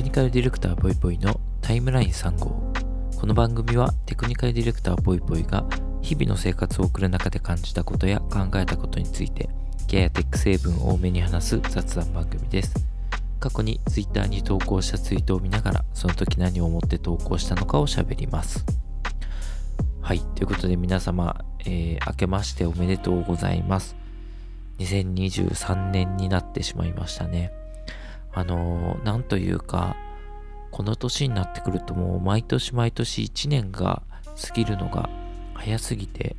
クニカルディレクターボイボイのタイムライン3号この番組はテクニカルディレクターボイボイが日々の生活を送る中で感じたことや考えたことについてギアやテック成分を多めに話す雑談番組です。過去に Twitter に投稿したツイートを見ながらその時何を思って投稿したのかを喋ります。はいということで皆様、えー、明けましておめでとうございます。2023年になってしまいましたね。あの、なんというか、この年になってくるともう毎年毎年1年が過ぎるのが早すぎて、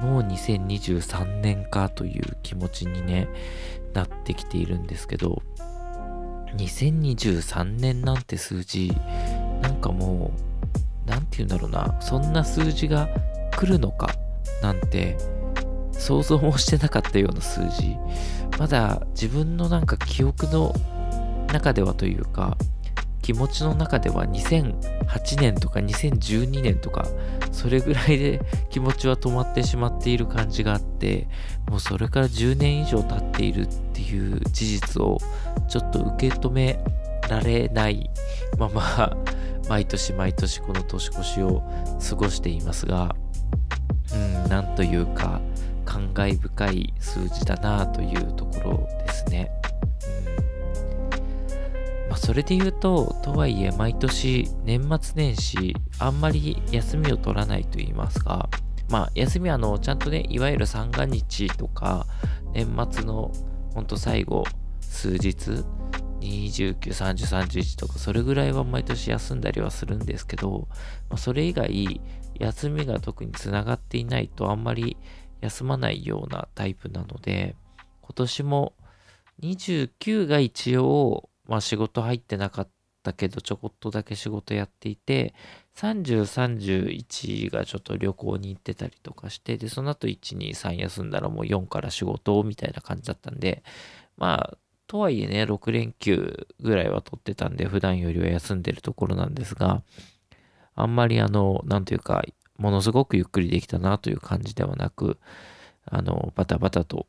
もう2023年かという気持ちにね、なってきているんですけど、2023年なんて数字、なんかもう、なんて言うんだろうな、そんな数字が来るのかなんて想像もしてなかったような数字。まだ自分のなんか記憶の中ではというか気持ちの中では2008年とか2012年とかそれぐらいで気持ちは止まってしまっている感じがあってもうそれから10年以上経っているっていう事実をちょっと受け止められないまま毎年毎年この年越しを過ごしていますがうんなんというか感慨深い数字だなというところですね。うんまあ、それで言うと、とはいえ毎年年末年始あんまり休みを取らないと言いますか、まあ休みはあのちゃんとね、いわゆる三が日とか年末のほんと最後数日29、30、31とか、それぐらいは毎年休んだりはするんですけど、まあ、それ以外、休みが特につながっていないとあんまり休まないようなタイプなので、今年も29が一応、まあ仕事入ってなかったけど、ちょこっとだけ仕事やっていて、30、31がちょっと旅行に行ってたりとかして、で、その後1、2、3休んだらもう4から仕事みたいな感じだったんで、まあ、とはいえね、6連休ぐらいは取ってたんで、普段よりは休んでるところなんですが、あんまりあの、なんというか、ものすごくゆっくりできたなという感じではなく、あの、バタバタと、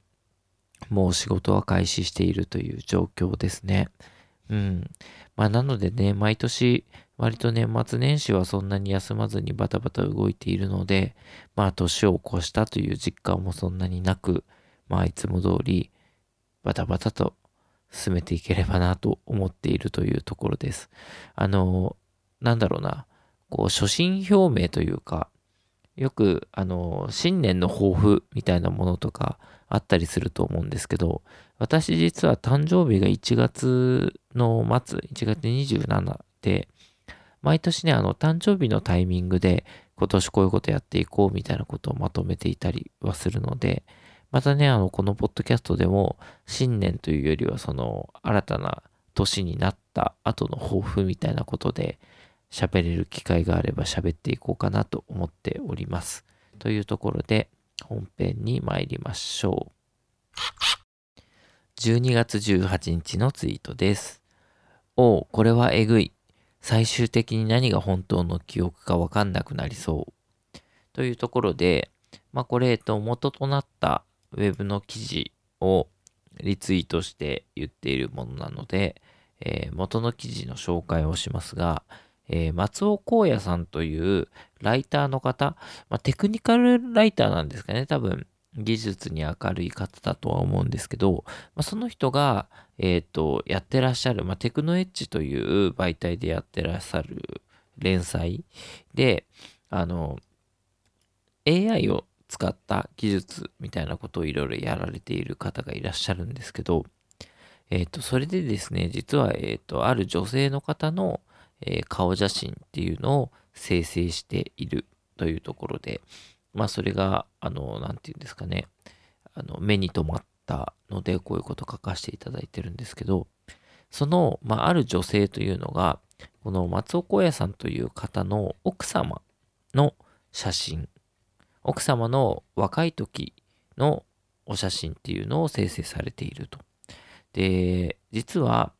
もう仕事は開始しているという状況ですね。うん。まあ、なのでね、毎年、割と年末年始はそんなに休まずにバタバタ動いているので、まあ、年を越したという実感もそんなになく、まあ、いつも通り、バタバタと進めていければなと思っているというところです。あの、なんだろうな、こう、初心表明というか、よく、あの、新年の抱負みたいなものとかあったりすると思うんですけど、私実は誕生日が1月の末、1月27で、毎年ね、あの、誕生日のタイミングで、今年こういうことやっていこうみたいなことをまとめていたりはするので、またね、あの、このポッドキャストでも、新年というよりは、その、新たな年になった後の抱負みたいなことで、喋れる機会があれば喋っていこうかなと思っております。というところで本編に参りましょう。12月18日のツイートです。おう、これはえぐい。最終的に何が本当の記憶かわかんなくなりそう。というところで、まあこれ、えっと、元となったウェブの記事をリツイートして言っているものなので、えー、元の記事の紹介をしますが、えー、松尾光也さんというライターの方、まあ、テクニカルライターなんですかね、多分。技術に明るい方だとは思うんですけど、まあ、その人が、えっ、ー、と、やってらっしゃる、まあ、テクノエッジという媒体でやってらっしゃる連載で、あの、AI を使った技術みたいなことをいろいろやられている方がいらっしゃるんですけど、えっ、ー、と、それでですね、実は、えっ、と、ある女性の方の、えー、顔写真っていうのを生成しているというところで、まあそれが、あの、なんて言うんですかね、あの、目に留まったので、こういうこと書かせていただいてるんですけど、その、まあある女性というのが、この松尾光也さんという方の奥様の写真、奥様の若い時のお写真っていうのを生成されていると。で、実は、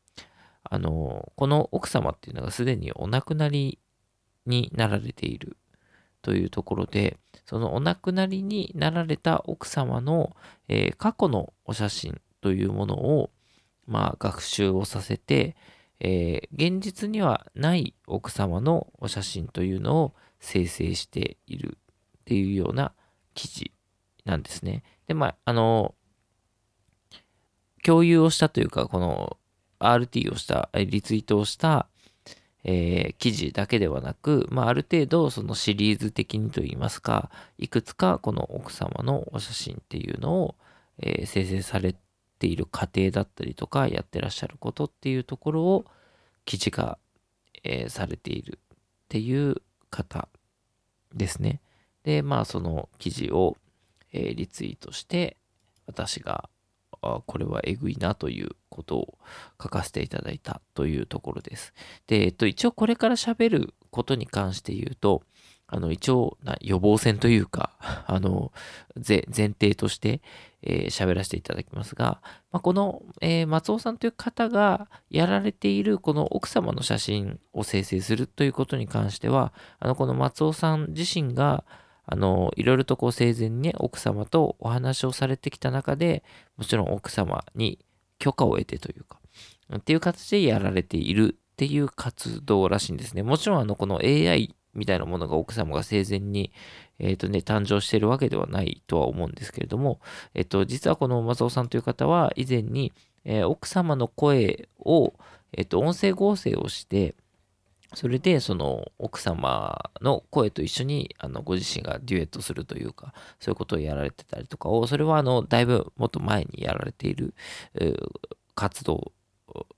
あの、この奥様っていうのがすでにお亡くなりになられているというところで、そのお亡くなりになられた奥様の、えー、過去のお写真というものを、まあ、学習をさせて、えー、現実にはない奥様のお写真というのを生成しているっていうような記事なんですね。で、まあ、あの、共有をしたというか、この RT をした、リツイートをした、えー、記事だけではなく、まあ、ある程度そのシリーズ的にといいますか、いくつかこの奥様のお写真っていうのを、えー、生成されている過程だったりとか、やってらっしゃることっていうところを記事化、えー、されているっていう方ですね。で、まあその記事を、えリツイートして、私があこれはえぐいなということを書かせていただいたというところです。で、えっと、一応これから喋ることに関して言うと、あの、一応な予防線というか、あの、前提として、えー、喋らせていただきますが、まあ、この、えー、松尾さんという方がやられているこの奥様の写真を生成するということに関しては、あの、この松尾さん自身が、あの、いろいろとこう生前にね、奥様とお話をされてきた中で、もちろん奥様に許可を得てというか、っていう形でやられているっていう活動らしいんですね。もちろん、あの、この AI みたいなものが奥様が生前に、えっ、ー、とね、誕生してるわけではないとは思うんですけれども、えっ、ー、と、実はこの松尾さんという方は以前に、えー、奥様の声を、えっ、と、音声合成をして、それで、その奥様の声と一緒に、あの、ご自身がデュエットするというか、そういうことをやられてたりとかを、それは、あの、だいぶもっと前にやられている、活動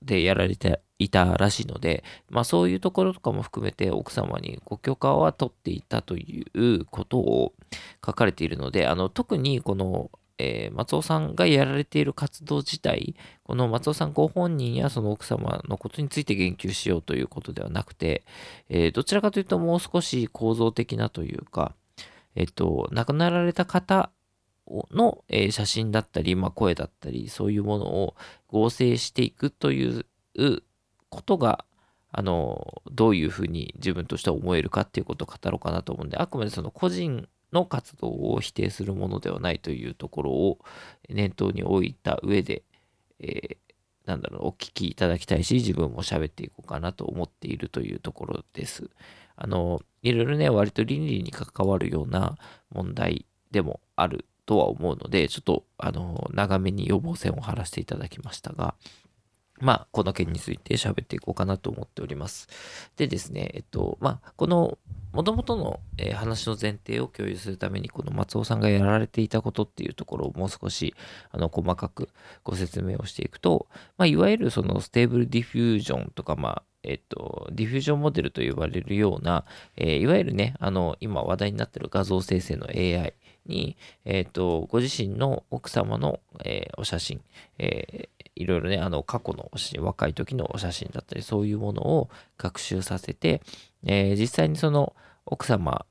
でやられていたらしいので、まあそういうところとかも含めて奥様にご許可は取っていたということを書かれているので、あの特にこのえー、松尾さんがやられている活動自体、この松尾さんご本人やその奥様のことについて言及しようということではなくて、えー、どちらかというともう少し構造的なというか、えっ、ー、と、亡くなられた方の、え、写真だったり、まあ、声だったり、そういうものを合成していくということが、あの、どういうふうに自分としては思えるかっていうことを語ろうかなと思うんで、あくまでその個人の活動を否定するものではないというところを念頭に置いた上で、えー、なんだろう、お聞きいただきたいし、自分も喋っていこうかなと思っているというところです。あの、いろいろね、割と倫理に関わるような問題でもあるとは思うので、ちょっと、あの、長めに予防線を張らせていただきましたが、まあ、この件について喋っていこうかなと思っております。でですね、えっと、まあ、この、もともとの、えー、話の前提を共有するために、この松尾さんがやられていたことっていうところをもう少し、あの、細かくご説明をしていくと、まあ、いわゆるその Stable Diffusion とか、まあ、えっと、 diffusion model と呼ばれるような、えー、いわゆるね、あの、今話題になっている画像生成の AI に、えっと、ご自身の奥様の、えー、お写真、えー、いろいろね、あの、過去のお写真、若い時のお写真だったり、そういうものを学習させて、えー、実際にその奥様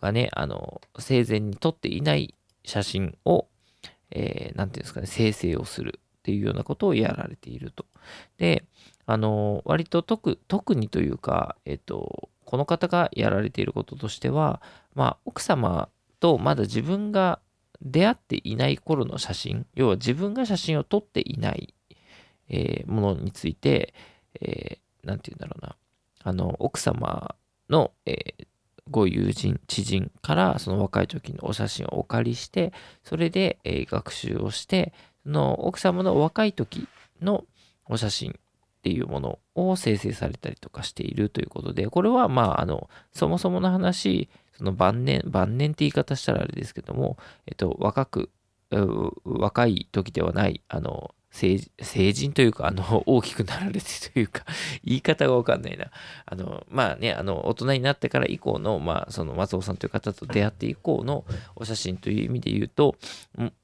がね、あの、生前に撮っていない写真を、えー、ていうんですかね、生成をするっていうようなことをやられていると。で、あの、割と特特にというか、えっ、と、この方がやられていることとしては、まあ、奥様とまだ自分が出会っていない頃の写真、要は自分が写真を撮っていない、えー、ものについて、えー、て言うんだろうな、あの、奥様の、えー、ご友人、知人からその若い時のお写真をお借りして、それで、えー、学習をして、その奥様の若い時のお写真っていうものを生成されたりとかしているということで、これはまあ、あの、そもそもの話、その晩年、晩年って言い方したらあれですけども、えっと、若く、若い時ではない、あの、成人というか、あの、大きくなられてというか、言い方がわかんないな。あの、まあね、あの、大人になってから以降の、まあ、その松尾さんという方と出会って以降のお写真という意味で言うと、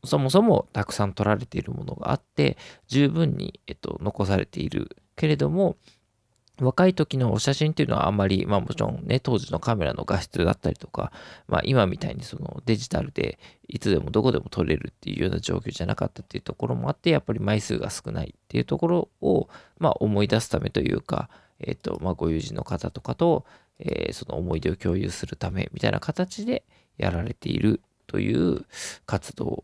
そもそもたくさん撮られているものがあって、十分に、えっと、残されているけれども、若い時のお写真っていうのはあんまり、まあもちろんね、当時のカメラの画質だったりとか、まあ今みたいにそのデジタルでいつでもどこでも撮れるっていうような状況じゃなかったっていうところもあって、やっぱり枚数が少ないっていうところを、まあ思い出すためというか、えっ、ー、と、まあご友人の方とかと、えー、その思い出を共有するためみたいな形でやられているという活動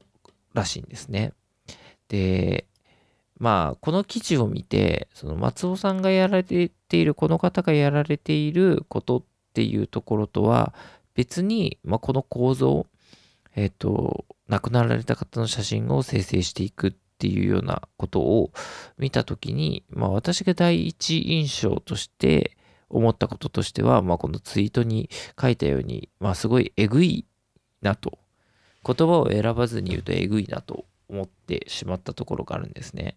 らしいんですね。で、まあ、この記事を見て、その松尾さんがやられている、この方がやられていることっていうところとは、別に、まあ、この構造、えっ、ー、と、亡くなられた方の写真を生成していくっていうようなことを見たときに、まあ、私が第一印象として思ったこととしては、まあ、このツイートに書いたように、まあ、すごいえぐいなと。言葉を選ばずに言うとえぐいなと思ってしまったところがあるんですね。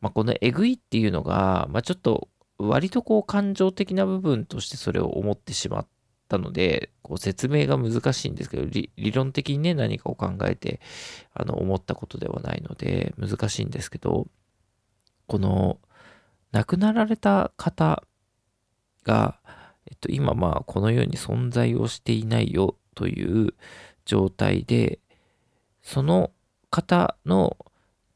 まあ、このえぐいっていうのが、まあ、ちょっと割とこう感情的な部分としてそれを思ってしまったので、こう説明が難しいんですけど、理論的にね、何かを考えて、あの、思ったことではないので、難しいんですけど、この、亡くなられた方が、えっと、今まあ、この世に存在をしていないよという状態で、その方の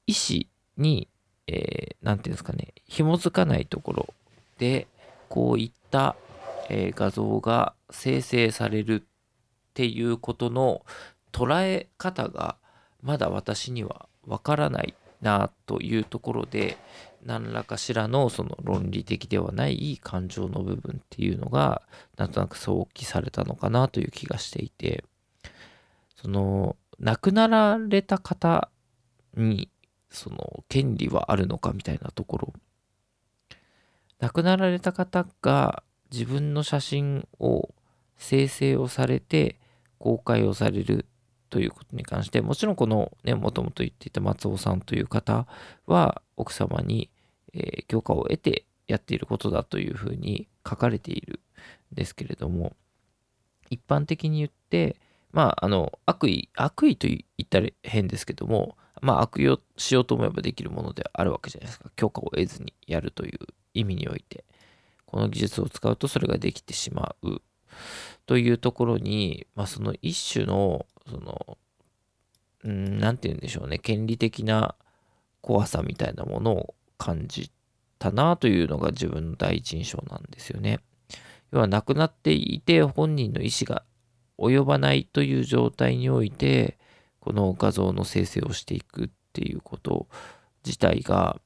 意思に、えー、ていうんですかね、紐づかないところで、こういった、えー、画像が生成されるっていうことの捉え方がまだ私にはわからないなというところで何らかしらのその論理的ではない感情の部分っていうのがなんとなく想起されたのかなという気がしていてその亡くなられた方にその権利はあるのかみたいなところ亡くなられた方が自分の写真を生成をされて公開をされるということに関してもちろんこのねもともと言っていた松尾さんという方は奥様に、えー、許可を得てやっていることだというふうに書かれている。んですけれども一般的に言ってまあ、あの、悪意、悪意と言ったら変ですけども、まあ、悪用しようと思えばできるものであるわけじゃないですか。許可を得ずにやるという意味において、この技術を使うとそれができてしまうというところに、まあ、その一種の、その、うん、なんて言うんでしょうね、権利的な怖さみたいなものを感じたなというのが自分の第一印象なんですよね。要は亡くなっていて本人の意思が及ばないという状態において、この画像の生成をしていくっていうこと自体が、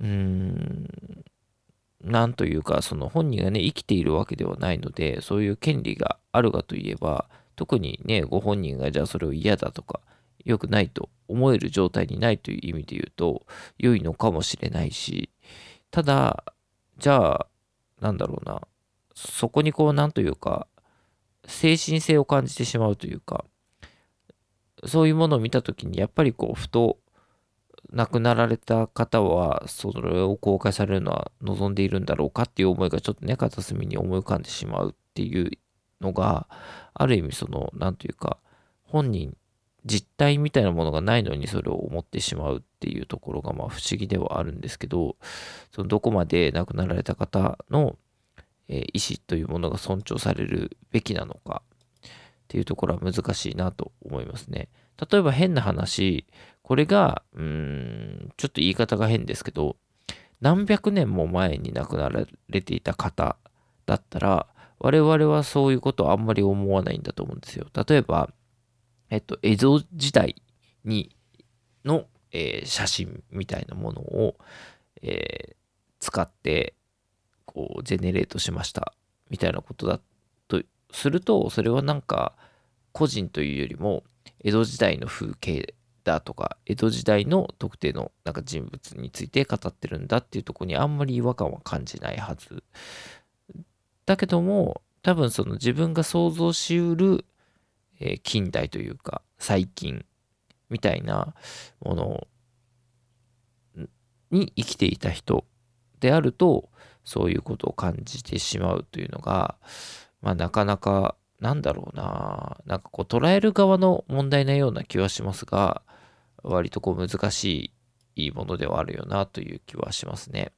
うーん、なんというか、その本人がね、生きているわけではないので、そういう権利があるかといえば、特にね、ご本人がじゃあそれを嫌だとか、良くないと思える状態にないという意味で言うと、良いのかもしれないし、ただ、じゃあ、なんだろうな、そこにこう、なんというか、精神性を感じてしまうというか、そういうものを見たときに、やっぱりこう、ふと、亡くなられた方は、それを公開されるのは望んでいるんだろうかっていう思いがちょっとね、片隅に思い浮かんでしまうっていうのが、ある意味その、なんというか、本人、実体みたいなものがないのにそれを思ってしまうっていうところが、まあ不思議ではあるんですけど、そのどこまで亡くなられた方のえ意思というものが尊重されるべきなのかっていうところは難しいなと思いますね。例えば変な話、これが、うーん、ちょっと言い方が変ですけど、何百年も前に亡くなられていた方だったら、我々はそういうことはあんまり思わないんだと思うんですよ。例えば、えっと、江戸時代にの、えー、写真みたいなものを、えー、使って、こうジェネレートしました。みたいなことだとするとそれはなんか個人というよりも江戸時代の風景だとか江戸時代の特定のなんか人物について語ってるんだっていうとこにあんまり違和感は感じないはず。だけども多分その自分が想像しうる、え、近代というか最近みたいなものに生きていた人であるとそういうことを感じてしまうというのが、まあ、なかなか、なんだろうな、なんかこう捉える側の問題なような気はしますが、割とこう難しいい,いものではあるよなという気はしますね。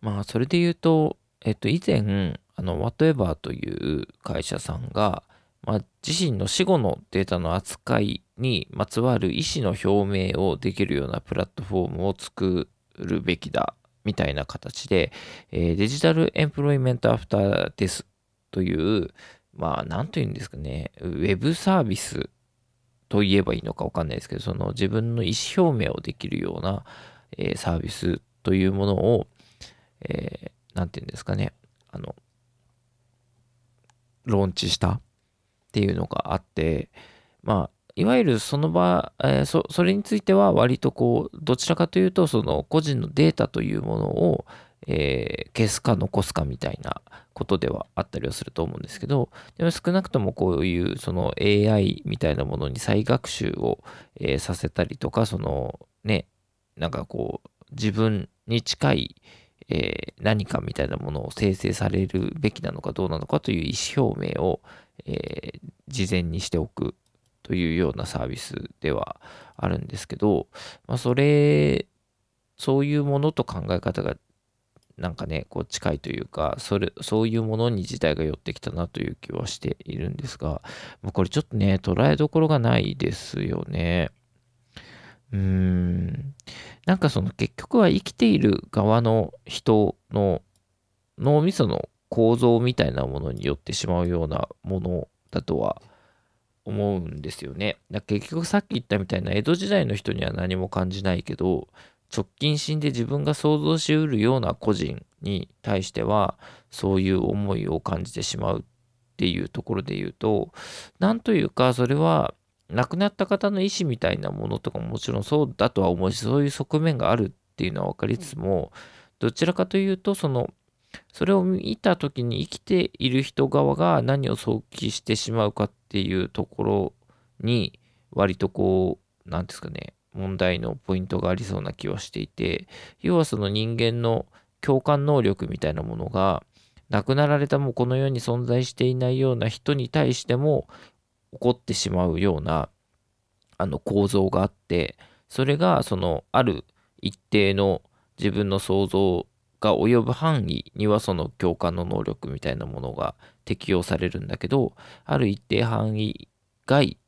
まあ、それで言うと、えっと、以前、あの、Whatever という会社さんが、まあ、自身の死後のデータの扱いにまつわる意思の表明をできるようなプラットフォームを作るべきだみたいな形で、えー、 Digital Employment After Death という、まあ、なんというんですかね、ウェブサービスと言えばいいのかわかんないですけど、その自分の意思表明をできるような、えー、サービスというものを、えー、て言うんですかね、あの、ローンチしたっていうのがあって、まあ、いわゆるその場、えー、そ、それについては割とこう、どちらかというと、その個人のデータというものを、えー、消すか残すかみたいなことではあったりはすると思うんですけど、でも少なくともこういうその AI みたいなものに再学習を、えー、させたりとか、そのね、なんかこう、自分に近い、えー、何かみたいなものを生成されるべきなのかどうなのかという意思表明を、えー、事前にしておくというようなサービスではあるんですけど、まあ、それ、そういうものと考え方がなんかね、こう近いというか、それ、そういうものに時代が寄ってきたなという気はしているんですが、これちょっとね、捉えどころがないですよね。うーん。なんかその結局は生きている側の人の脳みその構造みたいなものによってしまうようなものだとは思思うんですよね。だ結局さっき言ったみたいな江戸時代の人には何も感じないけど直近心で自分が想像しうるような個人に対してはそういう思いを感じてしまうっていうところで言うとなんというかそれは亡くなった方の意思みたいなものとかももちろんそうだとは思うしそういう側面があるっていうのは分かりつつもどちらかというとそのそれを見た時に生きている人側が何を想起してしまうかっていうところに割とこう何ですかね問題のポイントがありそうな気はしていて要はその人間の共感能力みたいなものが亡くなられたもうこの世に存在していないような人に対しても起こってしまうようなあの構造があってそれがそのある一定の自分の想像が及ぶ範囲にはその共感の能力みたいなものが適用されるんだけどある一定範囲外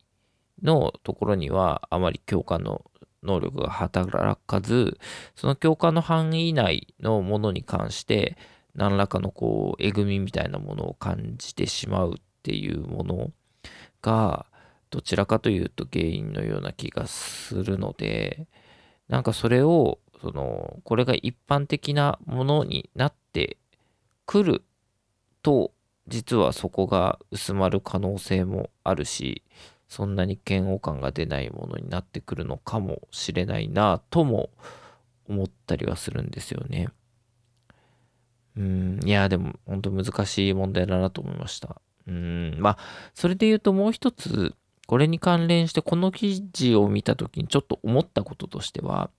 のところにはあまり共感の能力が働かずその共感の範囲内のものに関して何らかのこうえぐみみたいなものを感じてしまうっていうものがどちらかというと原因のような気がするのでなんかそれをそのこれが一般的なものになってくると実はそこが薄まる可能性もあるしそんなに嫌悪感が出ないものになってくるのかもしれないなとも思ったりはするんですよね。うん、いや、でも本当難しい問題だなと思いました。うん、まあ、それで言うともう一つ、これに関連してこの記事を見た時にちょっと思ったこととしては、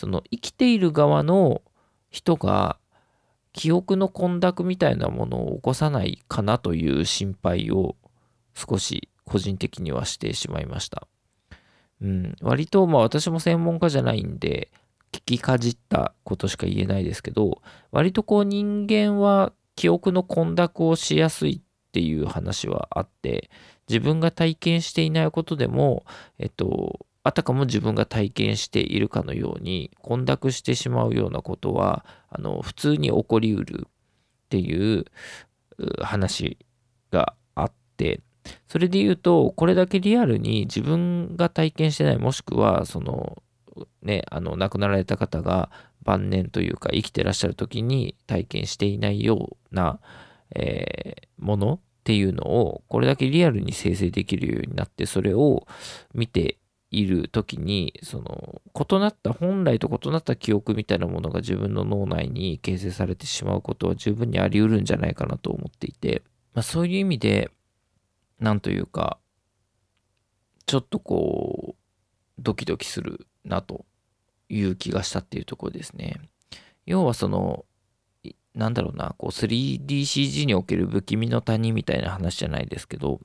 その生きている側の人が記憶の混濁みたいなものを起こさないかなという心配を少し個人的にはしてしまいました。うん、割とまあ私も専門家じゃないんで聞きかじったことしか言えないですけど割とこう人間は記憶の混濁をしやすいっていう話はあって自分が体験していないことでもえっとあたかも自分が体験しているかのように混濁してしまうようなことはあの普通に起こりうるっていう話があってそれで言うと、これだけリアルに自分が体験してない、もしくは、その、ね、あの、亡くなられた方が晩年というか、生きてらっしゃる時に体験していないような、えー、ものっていうのを、これだけリアルに生成できるようになって、それを見ている時に、その、異なった、本来と異なった記憶みたいなものが自分の脳内に形成されてしまうことは十分にあり得るんじゃないかなと思っていて、まあ、そういう意味で、なんというか、ちょっとこう、ドキドキするなという気がしたっていうところですね。要はその、なんだろうな、こう 3DCG における不気味の谷みたいな話じゃないですけど、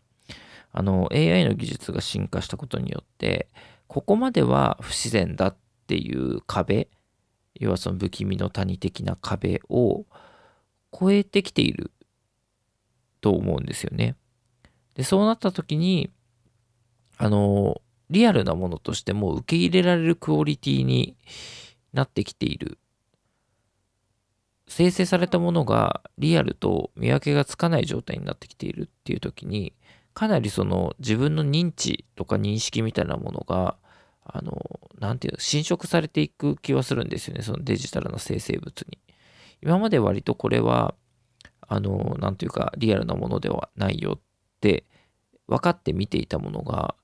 あの AI の技術が進化したことによって、ここまでは不自然だっていう壁、要はその不気味の谷的な壁を超えてきていると思うんですよね。で、そうなった時に、あの、リアルなものとしても受け入れられるクオリティになってきている。生成されたものがリアルと見分けがつかない状態になってきているっていう時に、かなりその自分の認知とか認識みたいなものが、あの、なんていうの、侵食されていく気はするんですよね、そのデジタルの生成物に。今まで割とこれは、あの、なんていうか、リアルなものではないよって分かって見ていたものが、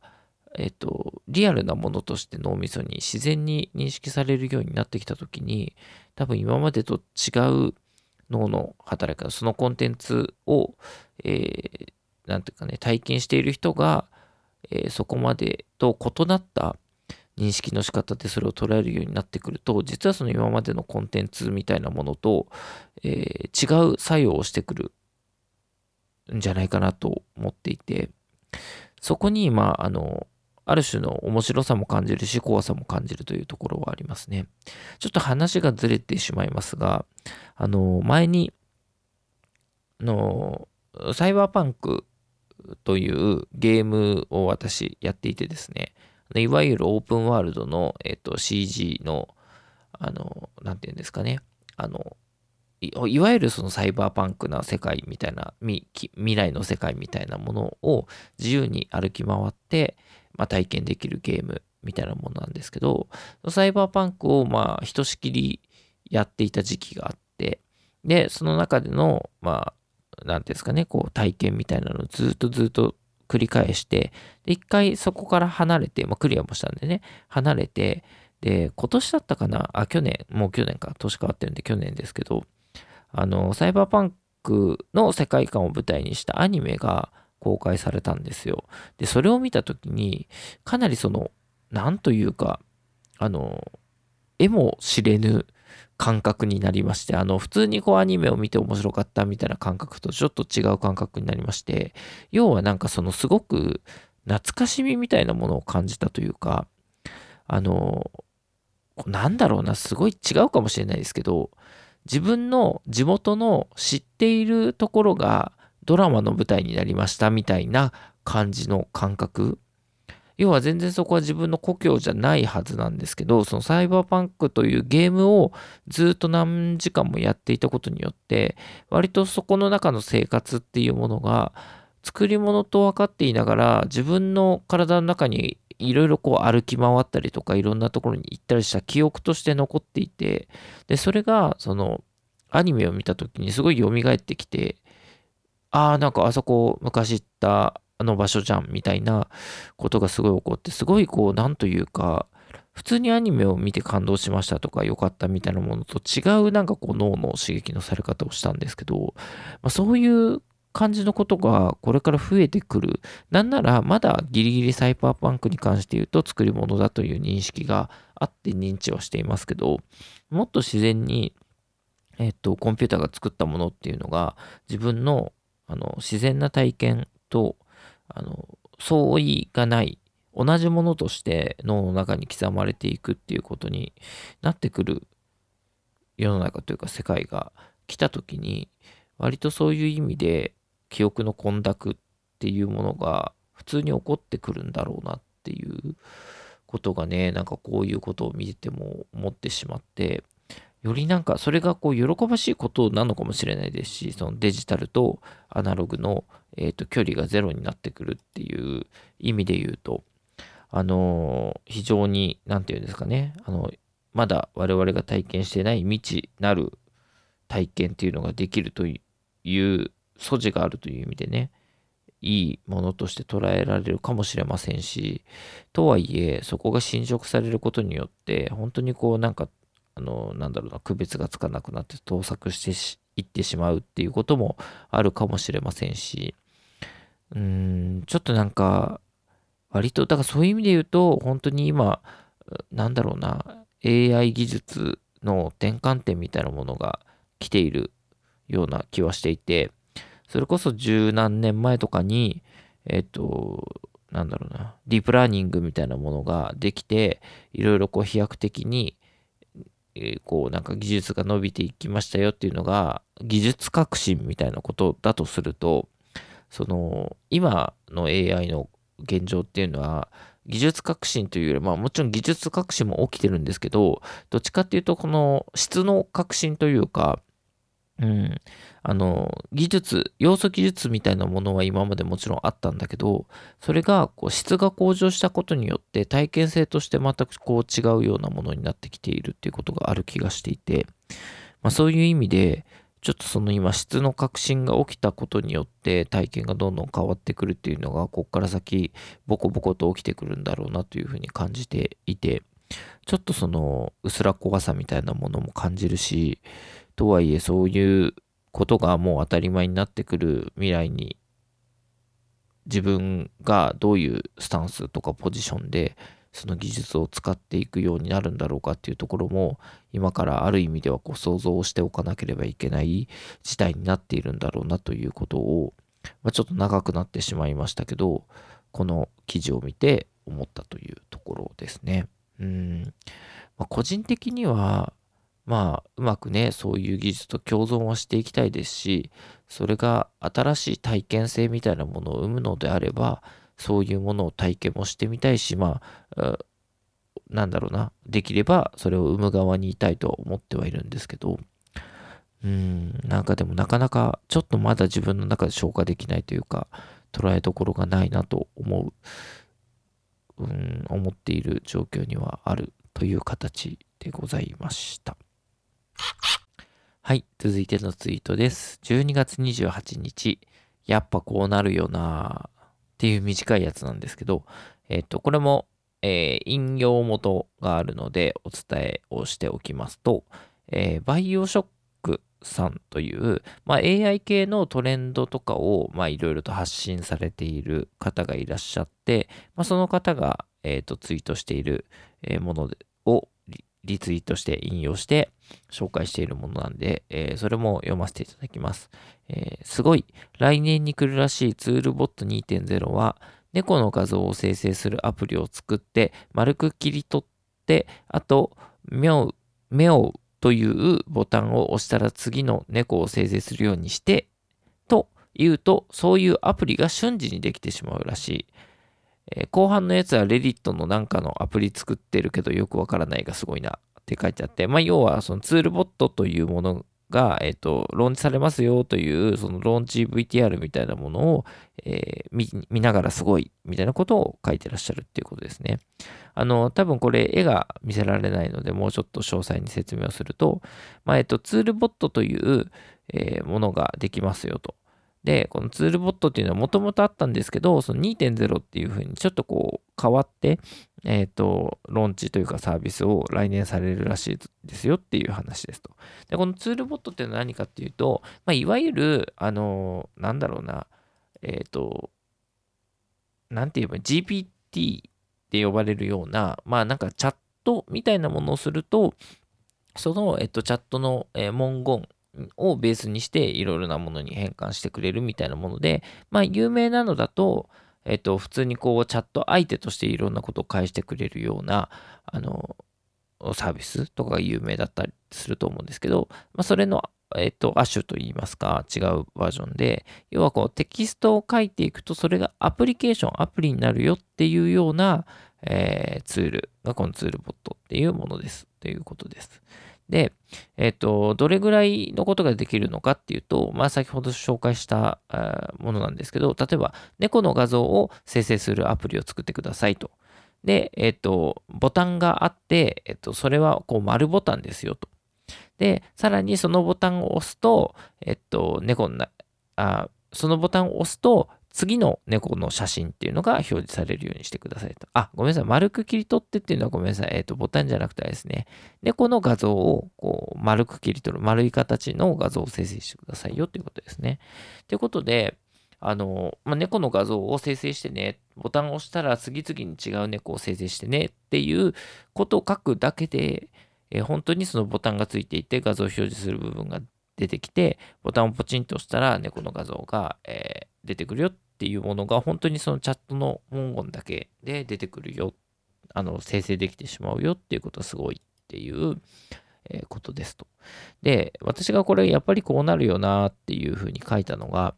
えっと、リアルなものとして脳みそに自然に認識されるようになってきたときに、多分今までと違う脳の働き方、そのコンテンツを、えー、なんていうかね、体験している人が、えー、そこまでと異なった認識の仕方でそれを捉えるようになってくると、実はその今までのコンテンツみたいなものと、えー、違う作用をしてくるんじゃないかなと思っていて、そこに、まあ、あの、ある種の面白さも感じるし、怖さも感じるというところはありますね。ちょっと話がずれてしまいますが、あの、前に、の、サイバーパンクというゲームを私やっていてですね、いわゆるオープンワールドの、えっと、CG の、あの、なんていうんですかね、あの、いわゆるそのサイバーパンクな世界みたいな未来の世界みたいなものを自由に歩き回って、まあ、体験できるゲームみたいなものなんですけどサイバーパンクをまあひとしきりやっていた時期があってでその中でのまあ何ですかねこう体験みたいなのをずっとずっと繰り返してで一回そこから離れて、まあ、クリアもしたんでね離れてで今年だったかなあ去年もう去年か年変わってるんで去年ですけどあの、サイバーパンクの世界観を舞台にしたアニメが公開されたんですよ。で、それを見たときに、かなりその、なんというか、あの、絵も知れぬ感覚になりまして、あの、普通にこうアニメを見て面白かったみたいな感覚とちょっと違う感覚になりまして、要はなんかそのすごく懐かしみみたいなものを感じたというか、あの、なんだろうな、すごい違うかもしれないですけど、自分の地元の知っているところがドラマの舞台になりましたみたいな感じの感覚要は全然そこは自分の故郷じゃないはずなんですけどそのサイバーパンクというゲームをずっと何時間もやっていたことによって割とそこの中の生活っていうものが作り物と分かっていながら自分の体の中にいろいろこう歩き回ったりとかいろんなところに行ったりした記憶として残っていてでそれがそのアニメを見た時にすごい蘇ってきてああなんかあそこ昔行ったの場所じゃんみたいなことがすごい起こってすごいこうなんというか普通にアニメを見て感動しましたとか良かったみたいなものと違うなんかこう脳の刺激のされ方をしたんですけど、まあ、そういう感じのことがこれから増えてくる。なんならまだギリギリサイバーパンクに関して言うと作り物だという認識があって認知はしていますけど、もっと自然に、えっと、コンピューターが作ったものっていうのが自分のあの自然な体験とあの相違がない同じものとして脳の中に刻まれていくっていうことになってくる世の中というか世界が来た時に割とそういう意味で記憶の混濁っていうものが普通に起こってくるんだろうなっていうことがね、なんかこういうことを見てても思ってしまって、よりなんかそれがこう喜ばしいことなのかもしれないですし、そのデジタルとアナログの、えー、と距離がゼロになってくるっていう意味で言うと、あのー、非常に、なんていうんですかね、あの、まだ我々が体験してない未知なる体験っていうのができるという素地があるという意味でね、いいものとして捉えられるかもしれませんし、とはいえ、そこが侵食されることによって、本当にこうなんか、あの、なんだろうな、区別がつかなくなって盗作していってしまうっていうこともあるかもしれませんし、うん、ちょっとなんか、割と、だからそういう意味で言うと、本当に今、なんだろうな、AI 技術の転換点みたいなものが来ているような気はしていて、それこそ十何年前とかに、えっ、と、なんだろうな、ディープラーニングみたいなものができて、いろいろこう飛躍的に、え、こうなんか技術が伸びていきましたよっていうのが、技術革新みたいなことだとすると、その、今の AI の現状っていうのは、技術革新というより、まあもちろん技術革新も起きてるんですけど、どっちかっていうと、この質の革新というか、うん。あの、技術、要素技術みたいなものは今までもちろんあったんだけど、それがこう質が向上したことによって体験性として全くこう違うようなものになってきているっていうことがある気がしていて、まあ、そういう意味で、ちょっとその今質の革新が起きたことによって体験がどんどん変わってくるっていうのがこっから先ボコボコと起きてくるんだろうなというふうに感じていてちょっとその薄ら怖さみたいなものも感じるしとはいえそういうことがもう当たり前になってくる未来に自分がどういうスタンスとかポジションでその技術を使っていくようになるんだろうかっていうところも今からある意味ではこう想像をしておかなければいけない事態になっているんだろうなということを、まあ、ちょっと長くなってしまいましたけどこの記事を見て思ったというところですね。うん、まあ、個人的にはまあうまくねそういう技術と共存はしていきたいですしそれが新しい体験性みたいなものを生むのであればそういうものを体験もしてみたいし、まあ、なんだろうな、できればそれを生む側にいたいとは思ってはいるんですけど、うん、なんかでもなかなかちょっとまだ自分の中で消化できないというか、捉えどころがないなと思う、うん、思っている状況にはあるという形でございました。はい、続いてのツイートです。12月28日、やっぱこうなるよな。っていう短いやつなんですけど、えっ、と、これも、えー、引用元があるのでお伝えをしておきますと、えー、バイオショックさんという、まあ、AI 系のトレンドとかをまあいろいろと発信されている方がいらっしゃって、まあ、その方が、えーと、ツイートしているものをリツイートして引用して紹介しているものなんで、えー、それも読ませていただきます、えー、すごい。来年に来るらしいツールボット2.0は、猫の画像を生成するアプリを作って、丸く切り取って、あと、目を、というボタンを押したら次の猫を生成するようにして、と言うと、そういうアプリが瞬時にできてしまうらしい。えー、後半のやつはレディットのなんかのアプリ作ってるけどよくわからないがすごいなって書いてあって、まあ、要はそのツールボットというものが、え、ー、と、ローンチされますよという、そのローンチ VTR みたいなものを、えー、見ながらすごいみたいなことを書いてらっしゃるっていうことですね。あの、多分これ絵が見せられないので、もうちょっと詳細に説明をすると、まあ、え、ー、と、ツールボットという、えものができますよと。で、このツールボットっていうのはもともとあったんですけど、その2.0っていうふうにちょっとこう変わって、えっ、ー、と、ローンチというかサービスを来年されるらしいですよっていう話ですと。で、このツールボットっていうのは何かっていうと、まあ、いわゆる、あの、なんだろうな、えっ、ー、と、なんて言えば GPT って呼ばれるような、まあなんかチャットみたいなものをすると、その、えっと、チャットの、え文言をベースにしていろいろなものに変換してくれるみたいなもので、まあ有名なのだと、えっと、普通にこうチャット相手としていろんなことを返してくれるような、あの、サービスとかが有名だったりすると思うんですけど、まあ、それの、えっと、亜種といいますか、違うバージョンで、要はこうテキストを書いていくと、それがアプリケーション、アプリになるよっていうような、えー、ツールがこのツールボットっていうものです。ということです。で、えっ、と、どれぐらいのことができるのかっていうと、まあ、先ほど紹介したものなんですけど、例えば、猫の画像を生成するアプリを作ってくださいと。で、えっ、と、ボタンがあって、えっ、と、それはこう丸ボタンですよと。で、さらにそのボタンを押すと、えっと、猫な、あそのボタンを押すと、次の猫の写真っていうのが表示されるようにしてくださいと。あ、ごめんなさい。丸く切り取ってっていうのはごめんなさい。えっ、ー、と、ボタンじゃなくてですね。猫の画像をこう丸く切り取る、丸い形の画像を生成してくださいよということですね。ということで、あの、まあ、猫の画像を生成してね、ボタンを押したら次々に違う猫を生成してねっていうことを書くだけで、えー、本当にそのボタンがついていて画像を表示する部分が出てきて、ボタンをポチンと押したら猫の画像が、えー、出てくるよっていうものが本当にそのチャットの文言だけで出てくるよ。あの、生成できてしまうよっていうことはすごいっていう、えー、ことですと。で、私がこれやっぱりこうなるよなっていうふうに書いたのが、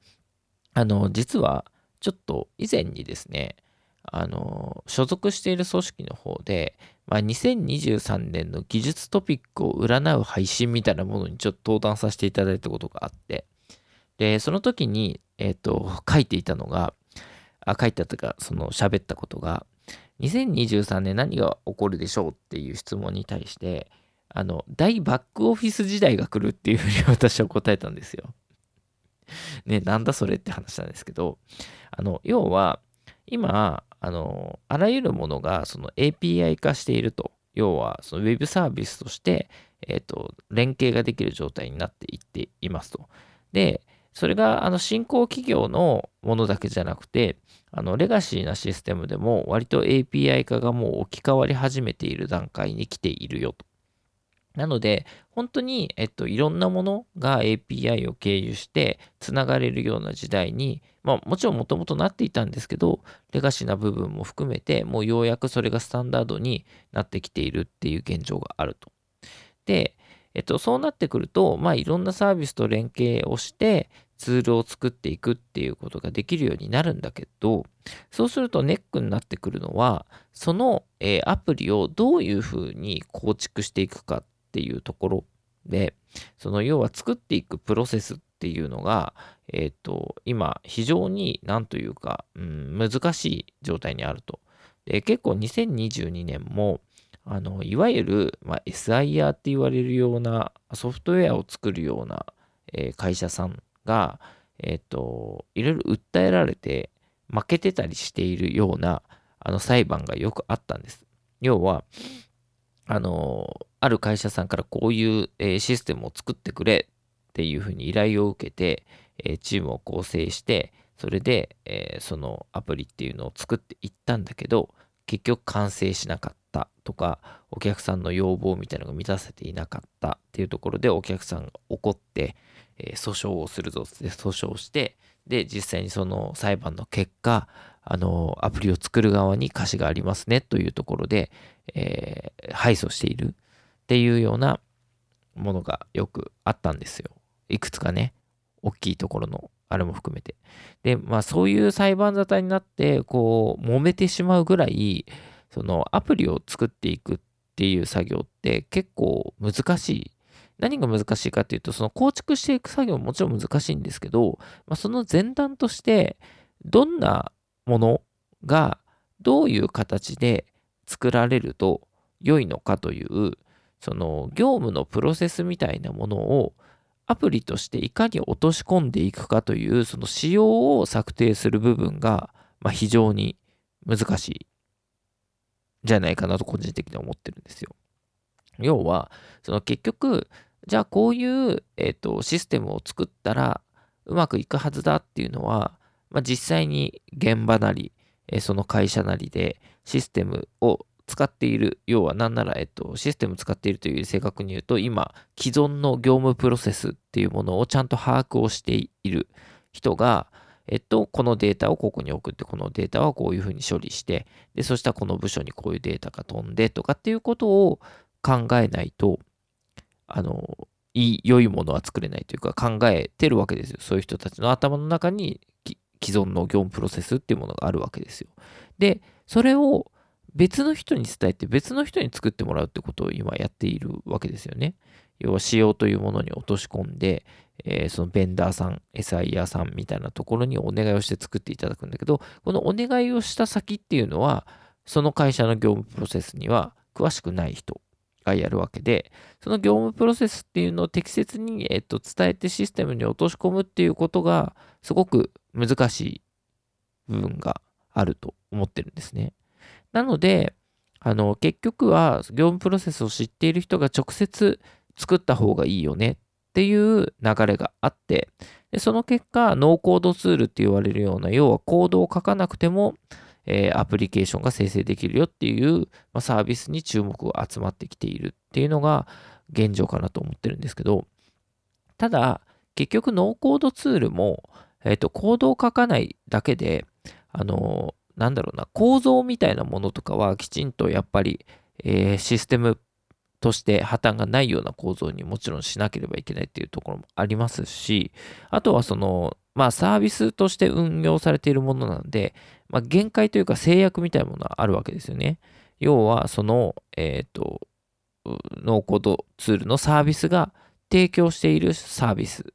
あの、実はちょっと以前にですね、あの、所属している組織の方で、まあ、2023年の技術トピックを占う配信みたいなものにちょっと登壇させていただいたことがあって、で、その時に、えっ、ー、と、書いていたのが、あ、書いたというか、その喋ったことが、2023年何が起こるでしょうっていう質問に対して、あの、大バックオフィス時代が来るっていうふうに 私は答えたんですよ。ね、なんだそれって話なんですけど、あの、要は、今、あの、あらゆるものがその API 化していると。要は、その Web サービスとして、えっ、ー、と、連携ができる状態になっていっていますと。で、それが、あの、新興企業のものだけじゃなくて、あの、レガシーなシステムでも割と API 化がもう置き換わり始めている段階に来ているよと。なので、本当に、えっと、いろんなものが API を経由してつながれるような時代に、まあもちろんもともとなっていたんですけど、レガシーな部分も含めて、もうようやくそれがスタンダードになってきているっていう現状があると。で、えっと、そうなってくると、まあいろんなサービスと連携をして、ツールを作っていくっていうことができるようになるんだけど、そうするとネックになってくるのは、その、えー、アプリをどういうふうに構築していくかっっていうところで、その要は作っていくプロセスっていうのが、えっ、ー、と、今非常になんというか、うん、難しい状態にあると。で、結構2022年も、あの、いわゆる、まあ、SIR って言われるようなソフトウェアを作るような、えー、会社さんが、えっ、ー、と、いろいろ訴えられて負けてたりしているようなあの裁判がよくあったんです。要は、あの、ある会社さんからこういう、え、システムを作ってくれっていうふうに依頼を受けて、え、チームを構成して、それで、え、そのアプリっていうのを作っていったんだけど、結局完成しなかったとか、お客さんの要望みたいなのが満たせていなかったっていうところでお客さんが怒って、え訴訟をするぞって訴訟して、で、実際にその裁判の結果、あの、アプリを作る側に貸しがありますねというところで、えー、敗訴している。っていうようなものがよくあったんですよ。いくつかね、大きいところの、あれも含めて。で、まあそういう裁判沙汰になって、こう、揉めてしまうぐらい、そのアプリを作っていくっていう作業って結構難しい。何が難しいかっていうと、その構築していく作業ももちろん難しいんですけど、まあ、その前段として、どんなものがどういう形で作られると良いのかという、その業務のプロセスみたいなものをアプリとしていかに落とし込んでいくかという、その仕様を策定する部分が、まあ、非常に難しいじゃないかなと個人的に思ってるんですよ。要は、その結局、じゃあこういう、えーと、システムを作ったらうまくいくはずだっていうのは、まあ、実際に現場なり、えー、その会社なりでシステムを使っている、要は何なら、えっと、システム使っているという正確に言うと、今、既存の業務プロセスっていうものをちゃんと把握をしている人が、えっと、このデータをここに送って、このデータはこういうふうに処理して、で、そしたらこの部署にこういうデータが飛んでとかっていうことを考えないと、あの、いい、良いものは作れないというか考えてるわけですよ。そういう人たちの頭の中に既存の業務プロセスっていうものがあるわけですよ。で、それを別の人に伝えて別の人に作ってもらうってことを今やっているわけですよね。要は仕様というものに落とし込んで、えー、そのベンダーさん、SIR さんみたいなところにお願いをして作っていただくんだけど、このお願いをした先っていうのは、その会社の業務プロセスには詳しくない人がやるわけで、その業務プロセスっていうのを適切に、えっと、伝えてシステムに落とし込むっていうことが、すごく難しい部分があると思ってるんですね。なので、あの、結局は業務プロセスを知っている人が直接作った方がいいよねっていう流れがあって、でその結果、ノーコードツールって言われるような、要はコードを書かなくても、えー、アプリケーションが生成できるよっていう、まあ、サービスに注目が集まってきているっていうのが現状かなと思ってるんですけど、ただ、結局ノーコードツールも、えっ、ー、と、コードを書かないだけで、あの、なんだろうな、構造みたいなものとかはきちんとやっぱり、えー、システムとして破綻がないような構造にもちろんしなければいけないっていうところもありますし、あとはそのまあサービスとして運用されているものなので、まあ、限界というか制約みたいなものはあるわけですよね。要はその、えっ、ー、と、ノーコードツールのサービスが提供しているサービス、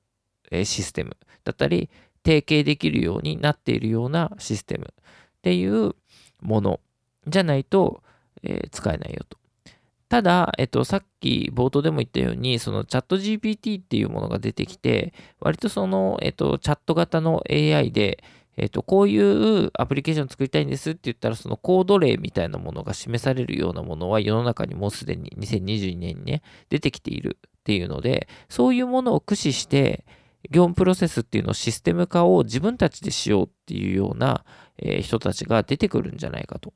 えー、システムだったり、提携できるようになっているようなシステムっていうものじゃないと、えー、使えないよと。ただ、えっと、さっき冒頭でも言ったように、そのチャット GPT っていうものが出てきて、割とその、えっと、チャット型の AI で、えっと、こういうアプリケーション作りたいんですって言ったら、そのコード例みたいなものが示されるようなものは世の中にもうすでに2022年にね、出てきているっていうので、そういうものを駆使して、業務プロセスっていうのをシステム化を自分たちでしようっていうような、え、人たちが出てくるんじゃないかと。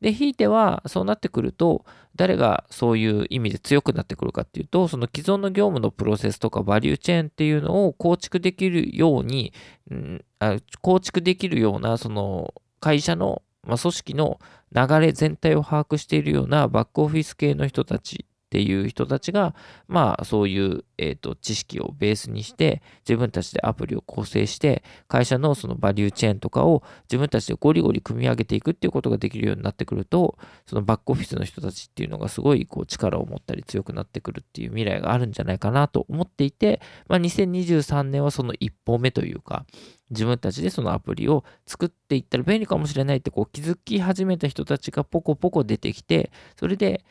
で、ひいては、そうなってくると、誰がそういう意味で強くなってくるかっていうと、その既存の業務のプロセスとかバリューチェーンっていうのを構築できるように、うん、あ構築できるような、その会社の、まあ、組織の流れ全体を把握しているようなバックオフィス系の人たちっていう人たちが、まあそういう、えーと、知識をベースにして自分たちでアプリを構成して会社のそのバリューチェーンとかを自分たちでゴリゴリ組み上げていくっていうことができるようになってくるとそのバックオフィスの人たちっていうのがすごいこう力を持ったり強くなってくるっていう未来があるんじゃないかなと思っていて、まあ、2023年はその一歩目というか自分たちでそのアプリを作っていったら便利かもしれないってこう気づき始めた人たちがポコポコ出てきてそれで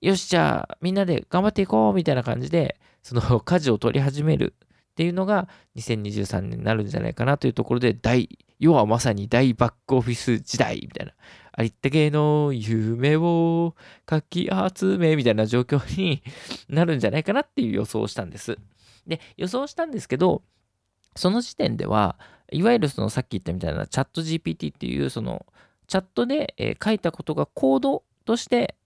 よし、じゃあみんなで頑張っていこうみたいな感じで、その 舵を取り始めるっていうのが2023年になるんじゃないかなというところで、大、要はまさに大バックオフィス時代みたいな、ありったけの夢をかき集めみたいな状況になるんじゃないかなっていう予想をしたんです。で、予想したんですけど、その時点では、いわゆるそのさっき言ったみたいなチャット GPT っていうそのチャットで、え書いたことがコードとして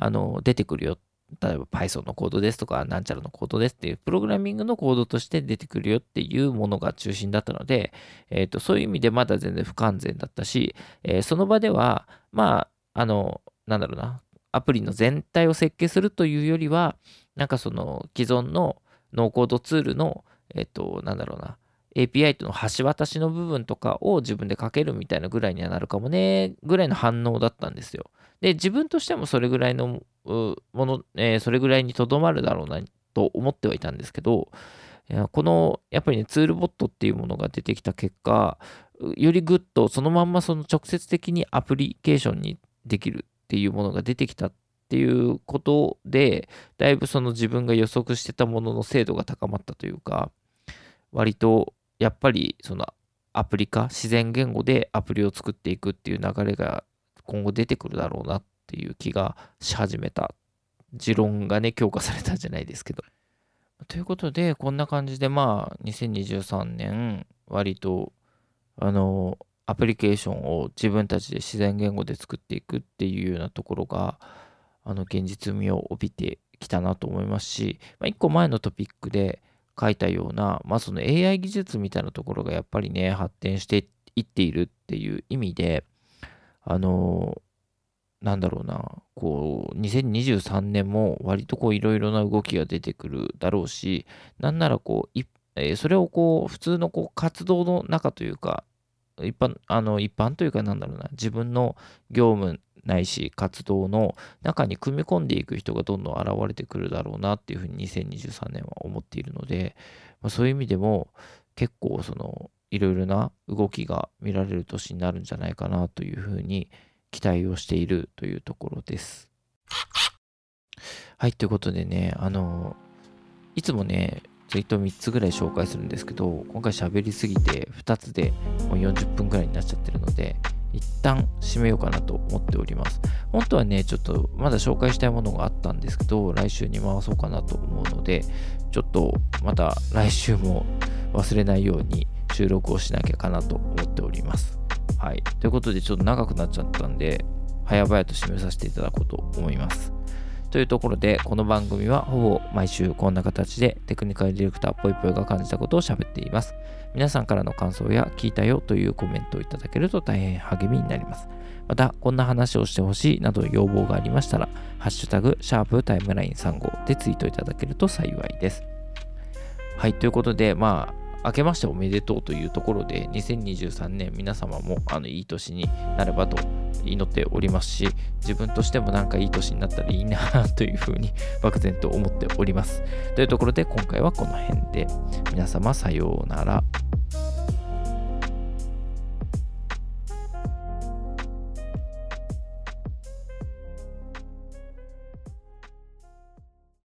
あの出てくるよ。例えば Python のコードですとか、なんちゃらのコードですっていう、プログラミングのコードとして出てくるよっていうものが中心だったので、えーと、そういう意味でまだ全然不完全だったし、えー、その場では、まあ、あの、なんだろうな、アプリの全体を設計するというよりは、なんかその既存のノーコードツールの、えっ、ー、と、なんだろうな、API との橋渡しの部分とかを自分で書けるみたいなぐらいにはなるかもね、ぐらいの反応だったんですよ。で、自分としてもそれぐらいのもの、えー、それぐらいにとどまるだろうなと思ってはいたんですけど、このやっぱりね、ツールボットっていうものが出てきた結果、よりぐっとそのまんまその直接的にアプリケーションにできるっていうものが出てきたっていうことで、だいぶその自分が予測してたものの精度が高まったというか、割とやっぱりそのアプリ化、自然言語でアプリを作っていくっていう流れが今後出てくるだろうなっていう気がし始めた。持論がね、強化されたじゃないですけど。ということで、こんな感じで、まあ、2023年、割と、あの、アプリケーションを自分たちで自然言語で作っていくっていうようなところが、あの、現実味を帯びてきたなと思いますし、まあ、1個前のトピックで書いたような、まあ、その AI 技術みたいなところがやっぱりね、発展していっているっていう意味で、あのなんだろうな、こう、2023年も割とこういろいろな動きが出てくるだろうし、なんならこう、え、それをこう、普通のこう活動の中というか、一般、あの、一般というかなんだろうな、自分の業務ないし活動の中に組み込んでいく人がどんどん現れてくるだろうなっていうふうに2023年は思っているので、ま、そういう意味でも結構そのいろいろな動きが見られる年になるんじゃないかなというふうに期待をしているというところです。はい、ということでね、あの、いつもね、ツイート3つぐらい紹介するんですけど、今回喋りすぎて2つでもう40分ぐらいになっちゃってるので、一旦締めようかなと思っております。本当はね、ちょっとまだ紹介したいものがあったんですけど、来週に回そうかなと思うので、ちょっとまた来週も忘れないように収録をしなきゃかなと思っております。はい。ということで、ちょっと長くなっちゃったんで、早々と締めさせていただこうと思います。というところで、この番組はほぼ毎週こんな形でテクニカルディレクターぽいぽいが感じたことを喋っています。皆さんからの感想や聞いたよというコメントをいただけると大変励みになります。また、こんな話をしてほしいなど要望がありましたら、ハッシュタグ、シャープタイムライン35でツイートいただけると幸いです。はい、ということで、まあ、明けましておめでとうというところで、2023年皆様もあのいい年になればと祈っておりますし、自分としてもなんかいい年になったらいいなというふうに 漠然と思っております。というところで今回はこの辺で、皆様さようなら。